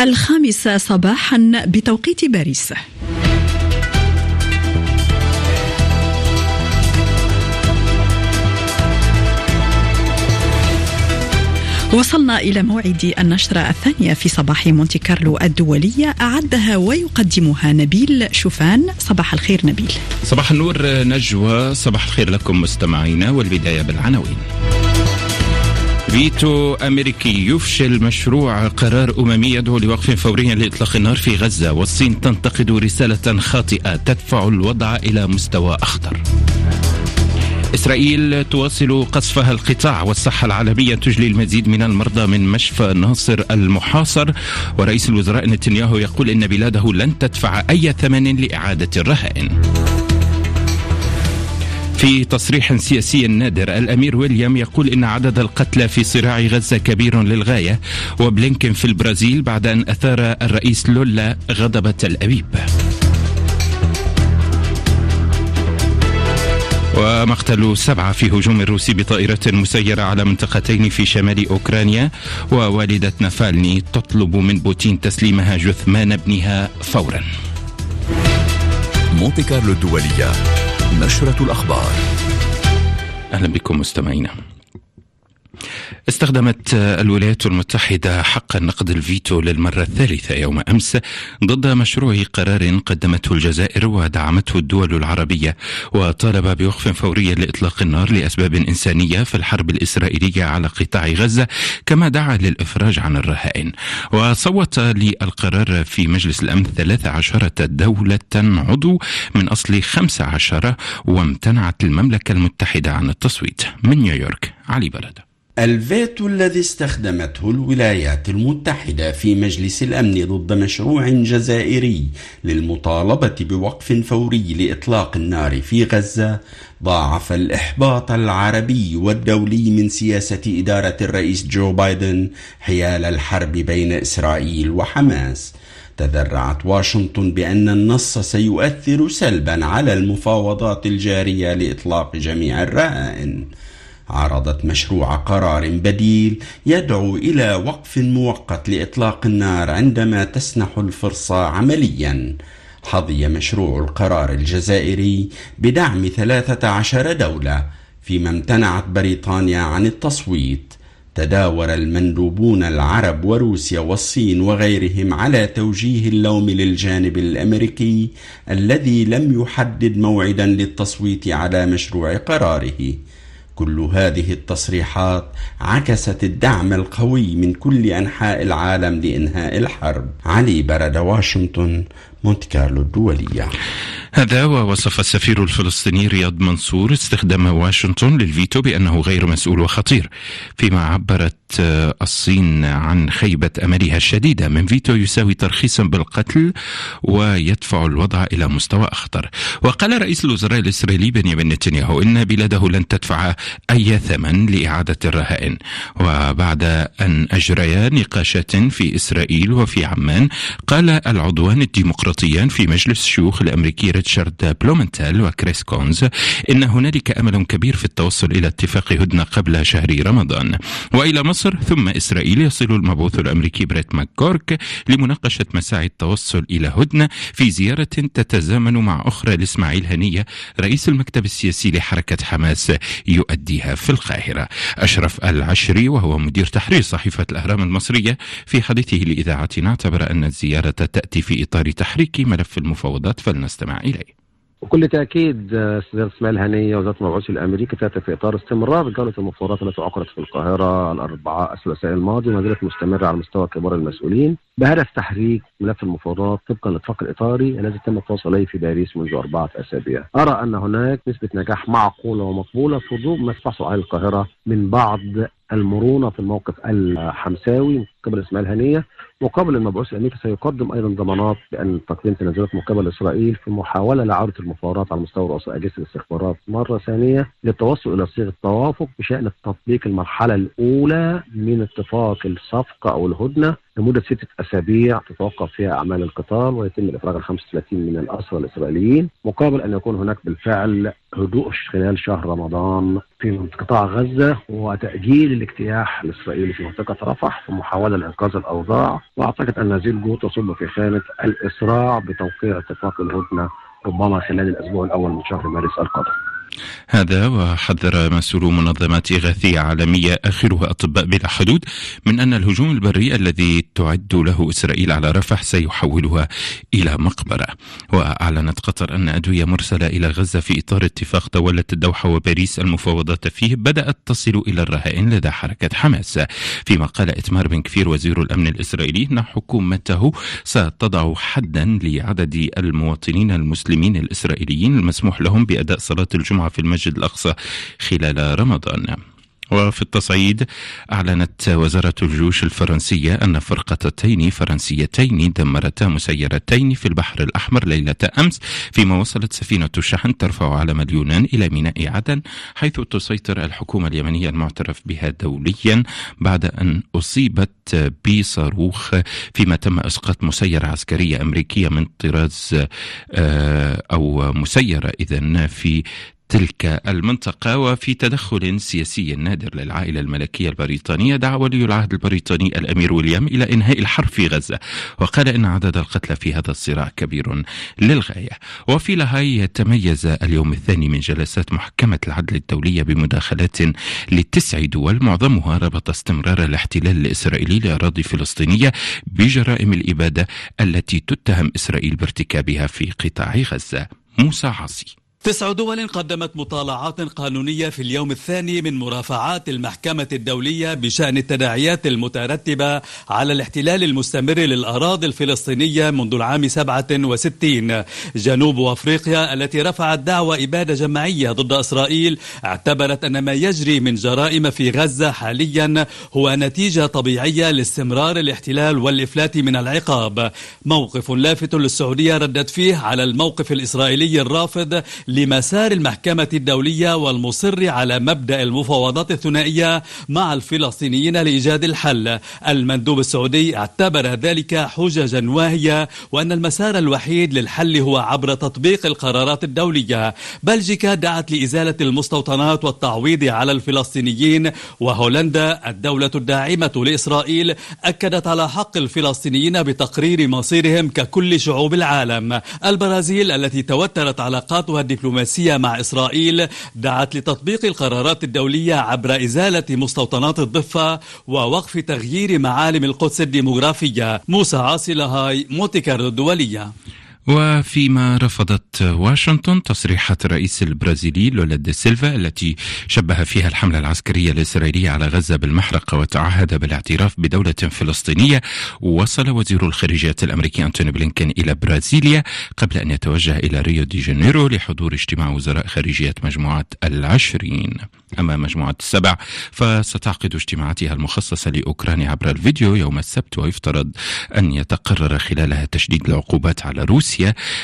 الخامسة صباحا بتوقيت باريس. وصلنا إلى موعد النشرة الثانية في صباح مونتي كارلو الدولية. أعدها ويقدمها نبيل شوفان. صباح الخير نبيل. صباح النور نجوى. صباح الخير لكم مستمعينا والبداية بالعناوين. فيتو أمريكي يفشل مشروع قرار أممي يدعو لوقف فوري لإطلاق النار في غزة والصين تنتقد رسالة خاطئة تدفع الوضع إلى مستوى أخطر. إسرائيل تواصل قصفها القطاع والصحة العالمية تجلي المزيد من المرضى من مشفى ناصر المحاصر. ورئيس الوزراء نتنياهو يقول إن بلاده لن تدفع أي ثمن لإعادة الرهائن. في تصريح سياسي نادر الأمير ويليام يقول إن عدد القتلى في صراع غزة كبير للغاية وبلينكن في البرازيل بعد أن أثار الرئيس لولا غضب تل أبيب. ومقتل سبعة في هجوم روسي بطائرة مسيرة على منطقتين في شمال أوكرانيا ووالدة نافالني تطلب من بوتين تسليمها جثمان ابنها فورا مونتي كارلو الدولية نشرة الأخبار. أهلا بكم مستمعينا. استخدمت الولايات المتحدة حق النقض الفيتو للمرة الثالثة يوم أمس ضد مشروع قرار قدمته الجزائر ودعمته الدول العربية وطالب بوقف فوري لإطلاق النار لأسباب إنسانية في الحرب الإسرائيلية على قطاع غزة كما دعا للإفراج عن الرهائن. وصوت للقرار في مجلس الأمن 13 دولة عضو من أصل 15 وامتنعت المملكة المتحدة عن التصويت من نيويورك علي بردى الفيتو الذي استخدمته الولايات المتحدة في مجلس الأمن ضد مشروع جزائري للمطالبة بوقف فوري لإطلاق النار في غزة ضاعف الإحباط العربي والدولي من سياسة إدارة الرئيس جو بايدن حيال الحرب بين إسرائيل وحماس. تذرعت واشنطن بأن النص سيؤثر سلبا على المفاوضات الجارية لإطلاق جميع الرهائن. عرضت مشروع قرار بديل يدعو إلى وقف مؤقت لإطلاق النار عندما تسنح الفرصة عمليا. حظي مشروع القرار الجزائري بدعم 13 دولة فيما امتنعت بريطانيا عن التصويت. تداور المندوبون العرب وروسيا والصين وغيرهم على توجيه اللوم للجانب الأمريكي الذي لم يحدد موعدا للتصويت على مشروع قراره. كل هذه التصريحات عكست الدعم القوي من كل أنحاء العالم لإنهاء الحرب. علي برد واشنطن مونت كارلو الدولية. هذا ووصف السفير الفلسطيني رياض منصور استخدام واشنطن للفيتو بأنه غير مسؤول وخطير فيما عبرت الصين عن خيبة أملها الشديدة. من فيتو يساوي ترخيصا بالقتل ويدفع الوضع إلى مستوى أخطر. وقال رئيس الوزراء الإسرائيلي بنيامين نتنياهو إن بلاده لن تدفع أي ثمن لإعادة الرهائن. وبعد أن أجريا نقاشات في إسرائيل وفي عمان قال العضوان الديمقراطيان في مجلس الشيوخ الأمريكي ريتشارد بلومنتال وكريس كونز. إن هنالك أمل كبير في التوصل إلى اتفاق هدنة قبل شهر رمضان. وإلى مصر ثم إسرائيل يصل المبعوث الأمريكي بريت ماكغورك لمناقشة مساعي التوصل إلى هدنة في زيارة تتزامن مع أخرى لإسماعيل هنية رئيس المكتب السياسي لحركة حماس يؤديها في القاهرة. أشرف العشري وهو مدير تحرير صحيفة الأهرام المصرية في حديثه لإذاعتنا اعتبر أن الزيارة تأتي في إطار تحريك ملف المفاوضات فلنستمع إليه. بكل تأكيد أستاذ إسماعيل هنية وزارة المبعوث الأمريكي تأتي في إطار استمرار جولة المفاوضات التي عقدت في القاهرة الأربعاء الثلاثاء الماضي وما زالت مستمرة على مستوى كبار المسؤولين. بهدف تحريك ملف المفاوضات طبقا للاتفاق الاطاري الذي تم التوصل اليه في باريس منذ أربعة أسابيع. أرى أن هناك نسبة نجاح معقولة ومقبولة في ضوء ما تحصل عليه القاهرة من بعض المرونة في الموقف الحمساوي. قبل اسماعيل هنيه مقابل المبعوث الأمريكي سيقدم أيضا ضمانات بأن تقديم تنازلات من قبل إسرائيل في محاولة لعودة المفاوضات على مستوى رؤساء أجهزة الاستخبارات مرة ثانية للتوصل إلى صيغة توافق بشأن تطبيق المرحلة الأولى من اتفاق الصفقة أو الهدنة لمدة سته أسابيع تتوقف فيها أعمال القتال ويتم الإفراج عن 35 من الأسرى الإسرائيليين مقابل أن يكون هناك بالفعل هدوء خلال شهر رمضان في قطاع غزة وتأجيل الاجتياح الاسرائيلي في منطقة رفح في لإنقاذ الأوضاع وأعتقد أن هذه الجهود تصب في خانة الإسراع بتوقيع اتفاق الهدنة ربما خلال الأسبوع الأول من شهر مارس القادم. هذا وحذر مسؤول منظمات إغاثية عالمية آخرها أطباء بلا حدود من أن الهجوم البري الذي تعد له إسرائيل على رفح سيحولها إلى مقبرة. وأعلنت قطر أن أدوية مرسلة إلى غزة في إطار اتفاق دولة الدوحة وباريس المفاوضات فيه بدأت تصل إلى الرهائن لدى حركة حماس. فيما قال إتمار بن كفير وزير الأمن الإسرائيلي أن حكومته ستضع حدا لعدد المواطنين المسلمين الإسرائيليين المسموح لهم بأداء صلاة الجمعة في المسجد الأقصى خلال رمضان. وفي التصعيد أعلنت وزارة الجيوش الفرنسية أن فرقتين فرنسيتين دمرتا مسيرتين في البحر الأحمر ليلة أمس فيما وصلت سفينة شحن ترفع علم اليونان إلى ميناء عدن حيث تسيطر الحكومة اليمنية المعترف بها دوليا بعد أن أصيبت بصاروخ فيما تم إسقاط مسيرة عسكرية أمريكية من طراز آه، أو مسيرة إذن في تلك المنطقة وفي تدخل سياسي نادر للعائلة الملكية البريطانية دعا ولي العهد البريطاني الأمير ويليام إلى إنهاء الحرب في غزة وقال إن عدد القتلى في هذا الصراع كبير للغاية. وفي لاهاي تميز اليوم الثاني من جلسات محكمة العدل الدولية بمداخلات لتسع دول معظمها ربط استمرار الاحتلال الإسرائيلي لأراضي فلسطينية بجرائم الإبادة التي تتهم إسرائيل بارتكابها في قطاع غزة. موسى عاصي. تسع دول قدمت مطالعات قانونية في اليوم الثاني من مرافعات المحكمة الدولية بشأن التداعيات المترتبة على الاحتلال المستمر للأراضي الفلسطينية منذ العام 67 جنوب أفريقيا التي رفعت دعوى إبادة جماعية ضد إسرائيل اعتبرت أن ما يجري من جرائم في غزة حاليا هو نتيجة طبيعية لاستمرار الاحتلال والإفلات من العقاب. موقف لافت للسعودية ردت فيه على الموقف الإسرائيلي الرافض لمسار المحكمة الدولية والمصر على مبدأ المفاوضات الثنائية مع الفلسطينيين لإيجاد الحل. المندوب السعودي اعتبر ذلك حججا واهية وأن المسار الوحيد للحل هو عبر تطبيق القرارات الدولية. بلجيكا دعت لإزالة المستوطنات والتعويض على الفلسطينيين وهولندا الدولة الداعمة لإسرائيل أكدت على حق الفلسطينيين بتقرير مصيرهم ككل شعوب العالم. البرازيل التي توترت علاقاتها الدبلوماسية الدبلوماسية مع إسرائيل دعت لتطبيق القرارات الدولية عبر إزالة مستوطنات الضفة ووقف تغيير معالم القدس الديمغرافية موسى عاصي لاهاي مونتي كارلو الدولية وفيما رفضت واشنطن تصريحات الرئيس البرازيلي لولا دي سيلفا التي شبه فيها الحملة العسكرية الإسرائيلية على غزة بالمحرقة وتعهد بالاعتراف بدولة فلسطينية. وصل وزير الخارجية الأمريكي أنتوني بلينكين إلى برازيليا قبل أن يتوجه إلى ريو دي جانيرو لحضور اجتماع وزراء خارجية مجموعة العشرين. أما مجموعة السبع فستعقد اجتماعاتها المخصصة لأوكرانيا عبر الفيديو يوم السبت ويفترض أن يتقرر خلالها تشديد العقوبات على روسيا.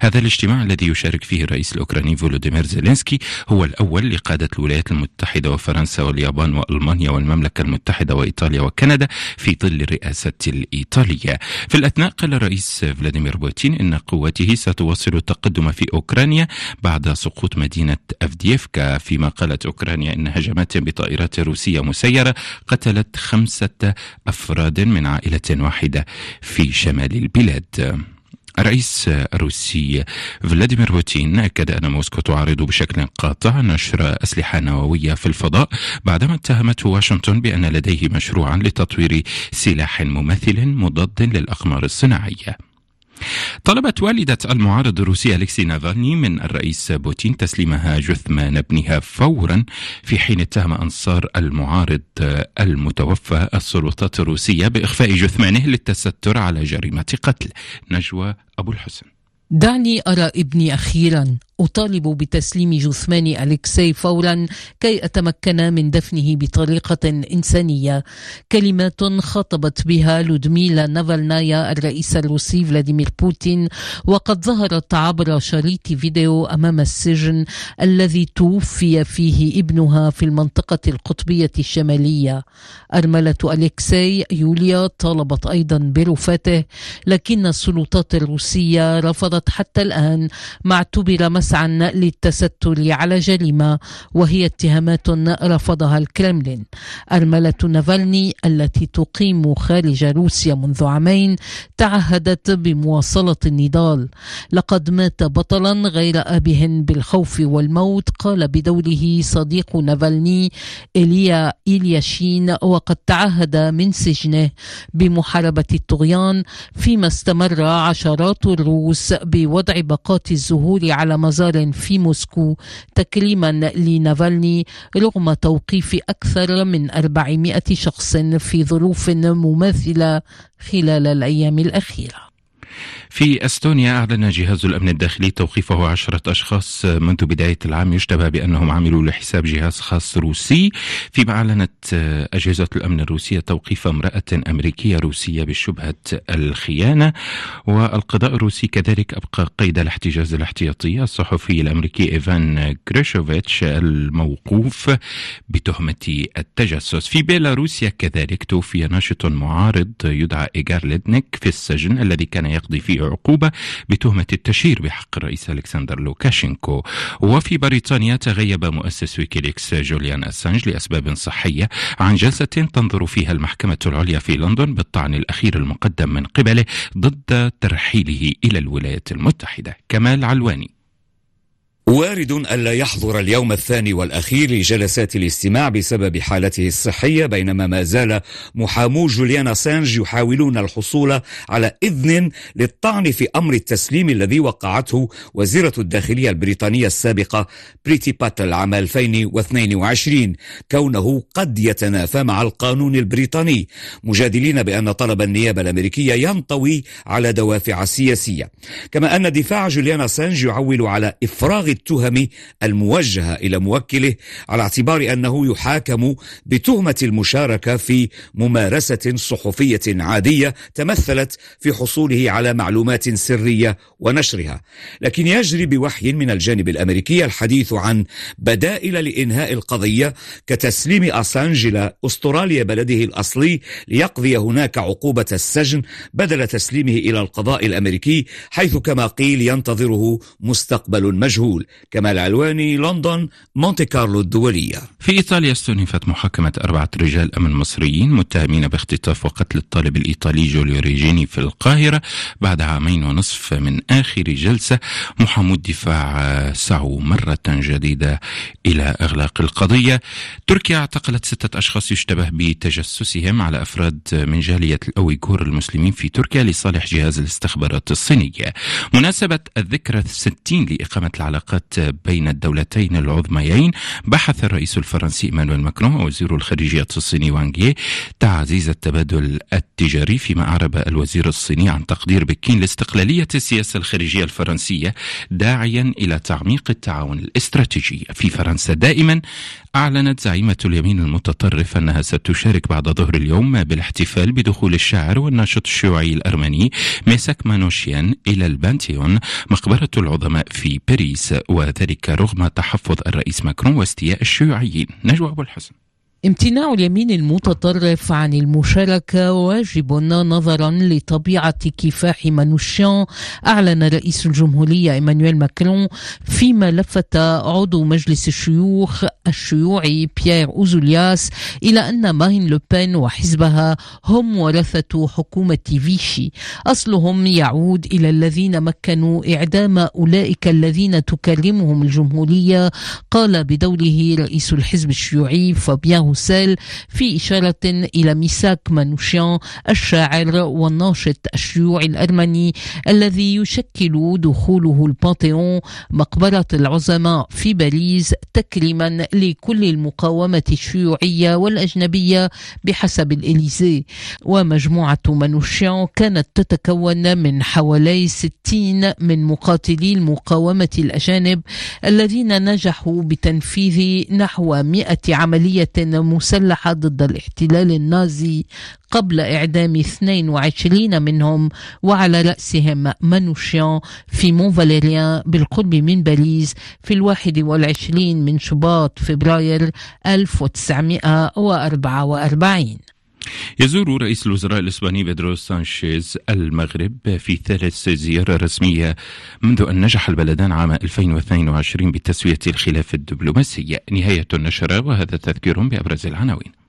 هذا الاجتماع الذي يشارك فيه الرئيس الأوكراني فولوديمير زيلينسكي هو الأول لقادة الولايات المتحدة وفرنسا واليابان وألمانيا والمملكة المتحدة وإيطاليا وكندا في ظل الرئاسة الإيطالية. في الأثناء قال الرئيس فلاديمير بوتين إن قوته ستواصل التقدم في أوكرانيا بعد سقوط مدينة أفديفكا فيما قالت أوكرانيا إن هجمات بطائرات روسية مسيرة قتلت خمسة أفراد من عائلة واحدة في شمال البلاد. الرئيس الروسي فلاديمير بوتين أكد أن موسكو تعارض بشكل قاطع نشر أسلحة نووية في الفضاء بعدما اتهمته واشنطن بأن لديه مشروعا لتطوير سلاح مماثل مضاد للأقمار الصناعية. طلبت والدة المعارض الروسي أليكسي نافالني من الرئيس بوتين تسليمها جثمان ابنها فورا في حين اتهم أنصار المعارض المتوفى السلطات الروسية بإخفاء جثمانه للتستر على جريمة قتل. نجوى أبو الحسن. دعني أرى ابني أخيرا. أطالب بتسليم جثمان أليكسي فورا كي أتمكن من دفنه بطريقة إنسانية. كلمات خاطبت بها لودميلا نافالنايا الرئيس الروسي فلاديمير بوتين وقد ظهرت عبر شريط فيديو أمام السجن الذي توفي فيه ابنها في المنطقة القطبية الشمالية. أرملة أليكسي يوليا طالبت أيضا برفاته لكن السلطات الروسية رفضت حتى الآن ما اعتبر مسعى للتستر على جريمة وهي اتهامات رفضها الكرملين. أرملة نافالني التي تقيم خارج روسيا منذ عامين تعهدت بمواصلة النضال. لقد مات بطلا غير آبه بالخوف والموت قال بدوره صديق نافالني إيليا إلياشين وقد تعهد من سجنه بمحاربة الطغيان فيما استمر عشرات الروس بوضع باقات الزهور على مزار في موسكو تكريما لنافالني رغم توقيف أكثر من 400 شخص في ظروف مماثلة خلال الأيام الأخيرة. في إستونيا أعلن جهاز الأمن الداخلي توقيفه عشرة أشخاص منذ بداية العام يشتبه بأنهم عملوا لحساب جهاز خاص روسي. فيما أعلنت أجهزة الأمن الروسية توقيف امرأة أمريكية روسية بشبهة الخيانة. والقضاء الروسي كذلك أبقى قيد الاحتجاز الاحتياطي الصحفي الأمريكي إيفان غيرشكوفيتش الموقوف بتهمة التجسس. في بيلاروسيا كذلك توفي ناشط معارض يدعى إيغور ليدنيك في السجن الذي كان يقضي فيه عقوبة بتهمة التشهير بحق الرئيس ألكسندر لوكاشينكو. وفي بريطانيا تغيب مؤسس ويكيليكس جوليان أسانج لأسباب صحية عن جلسة تنظر فيها المحكمة العليا في لندن بالطعن الأخير المقدم من قبله ضد ترحيله إلى الولايات المتحدة. كمال علواني. وارد ألا يحضر اليوم الثاني والأخير لجلسات الاستماع بسبب حالته الصحية بينما ما زال محامو جوليان أسانج يحاولون الحصول على إذن للطعن في أمر التسليم الذي وقعته وزيرة الداخلية البريطانية السابقة بريتي باتل عام 2022 كونه قد يتنافى مع القانون البريطاني مجادلين بأن طلب النيابة الأمريكية ينطوي على دوافع سياسية. كما أن دفاع جوليان أسانج يعول على إفراغ التهم الموجهة إلى موكله على اعتبار أنه يحاكم بتهمة المشاركة في ممارسة صحفية عادية تمثلت في حصوله على معلومات سرية ونشرها. لكن يجري بوحي من الجانب الأمريكي الحديث عن بدائل لإنهاء القضية كتسليم أسانج إلى أستراليا بلده الأصلي ليقضي هناك عقوبة السجن بدل تسليمه إلى القضاء الأمريكي حيث كما قيل ينتظره مستقبل مجهول. كمال علواني لندن مونتي كارلو الدولية. في إيطاليا استؤنفت محاكمة أربعة رجال أمن مصريين متهمين باختطاف وقتل الطالب الإيطالي جوليو ريجيني في القاهرة بعد عامين ونصف من آخر جلسة. محامو الدفاع سعوا مرة جديدة إلى إغلاق القضية. تركيا اعتقلت ستة أشخاص يشتبه بتجسسهم على أفراد من جالية الأويغور المسلمين في تركيا لصالح جهاز الاستخبارات الصينية. مناسبة الذكرى الستين لإقامة العلاقات بين الدولتين العظميين بحث الرئيس الفرنسي إيمانويل ماكرون ووزير الخارجية الصيني وانغ تعزيز التبادل التجاري فيما أعرب الوزير الصيني عن تقدير بكين لاستقلالية السياسة الخارجية الفرنسية داعيا إلى تعميق التعاون الاستراتيجي. في فرنسا دائما أعلنت زعيمة اليمين المتطرف أنها ستشارك بعد ظهر اليوم بالاحتفال بدخول الشاعر والناشط الشيوعي الأرمني ميساك مانوشيان إلى البانتيون مقبرة العظماء في باريس. وذلك رغم تحفظ الرئيس ماكرون واستياء الشيوعيين. نجوى أبو الحسن. امتناع اليمين المتطرف عن المشاركة واجب نظرا لطبيعة كفاح مانوشيان أعلن رئيس الجمهورية إيمانويل ماكرون فيما لفت عضو مجلس الشيوخ الشيوعي بيير أوزولياس إلى أن مارين لوبين وحزبها هم ورثة حكومة فيشي. أصلهم يعود إلى الذين مكنوا إعدام أولئك الذين تكرمهم الجمهورية قال بدوره رئيس الحزب الشيوعي فابيان روسيل في إشارة إلى ميساك مانوشيان الشاعر والناشط الشيوعي الأرمني الذي يشكل دخوله البانتيون مقبرة العظماء في باريس تكريما لكل المقاومة الشيوعية والأجنبية بحسب الإليزيه. ومجموعة مانوشيان كانت تتكون من حوالي 60 من مقاتلي المقاومة الأجانب الذين نجحوا بتنفيذ نحو 100 عملية مسلحة ضد الاحتلال النازي قبل إعدام 22 منهم وعلى رأسهم منوشيان في مون فاليريان بالقرب من باريس في الواحد والعشرين من شباط فبراير 1944 يزور رئيس الوزراء الإسباني بيدرو سانشيز المغرب في ثالث زيارة رسمية منذ أن نجح البلدان عام 2022 بتسوية الخلاف الدبلوماسي. نهاية النشرة وهذا تذكير بأبرز العناوين.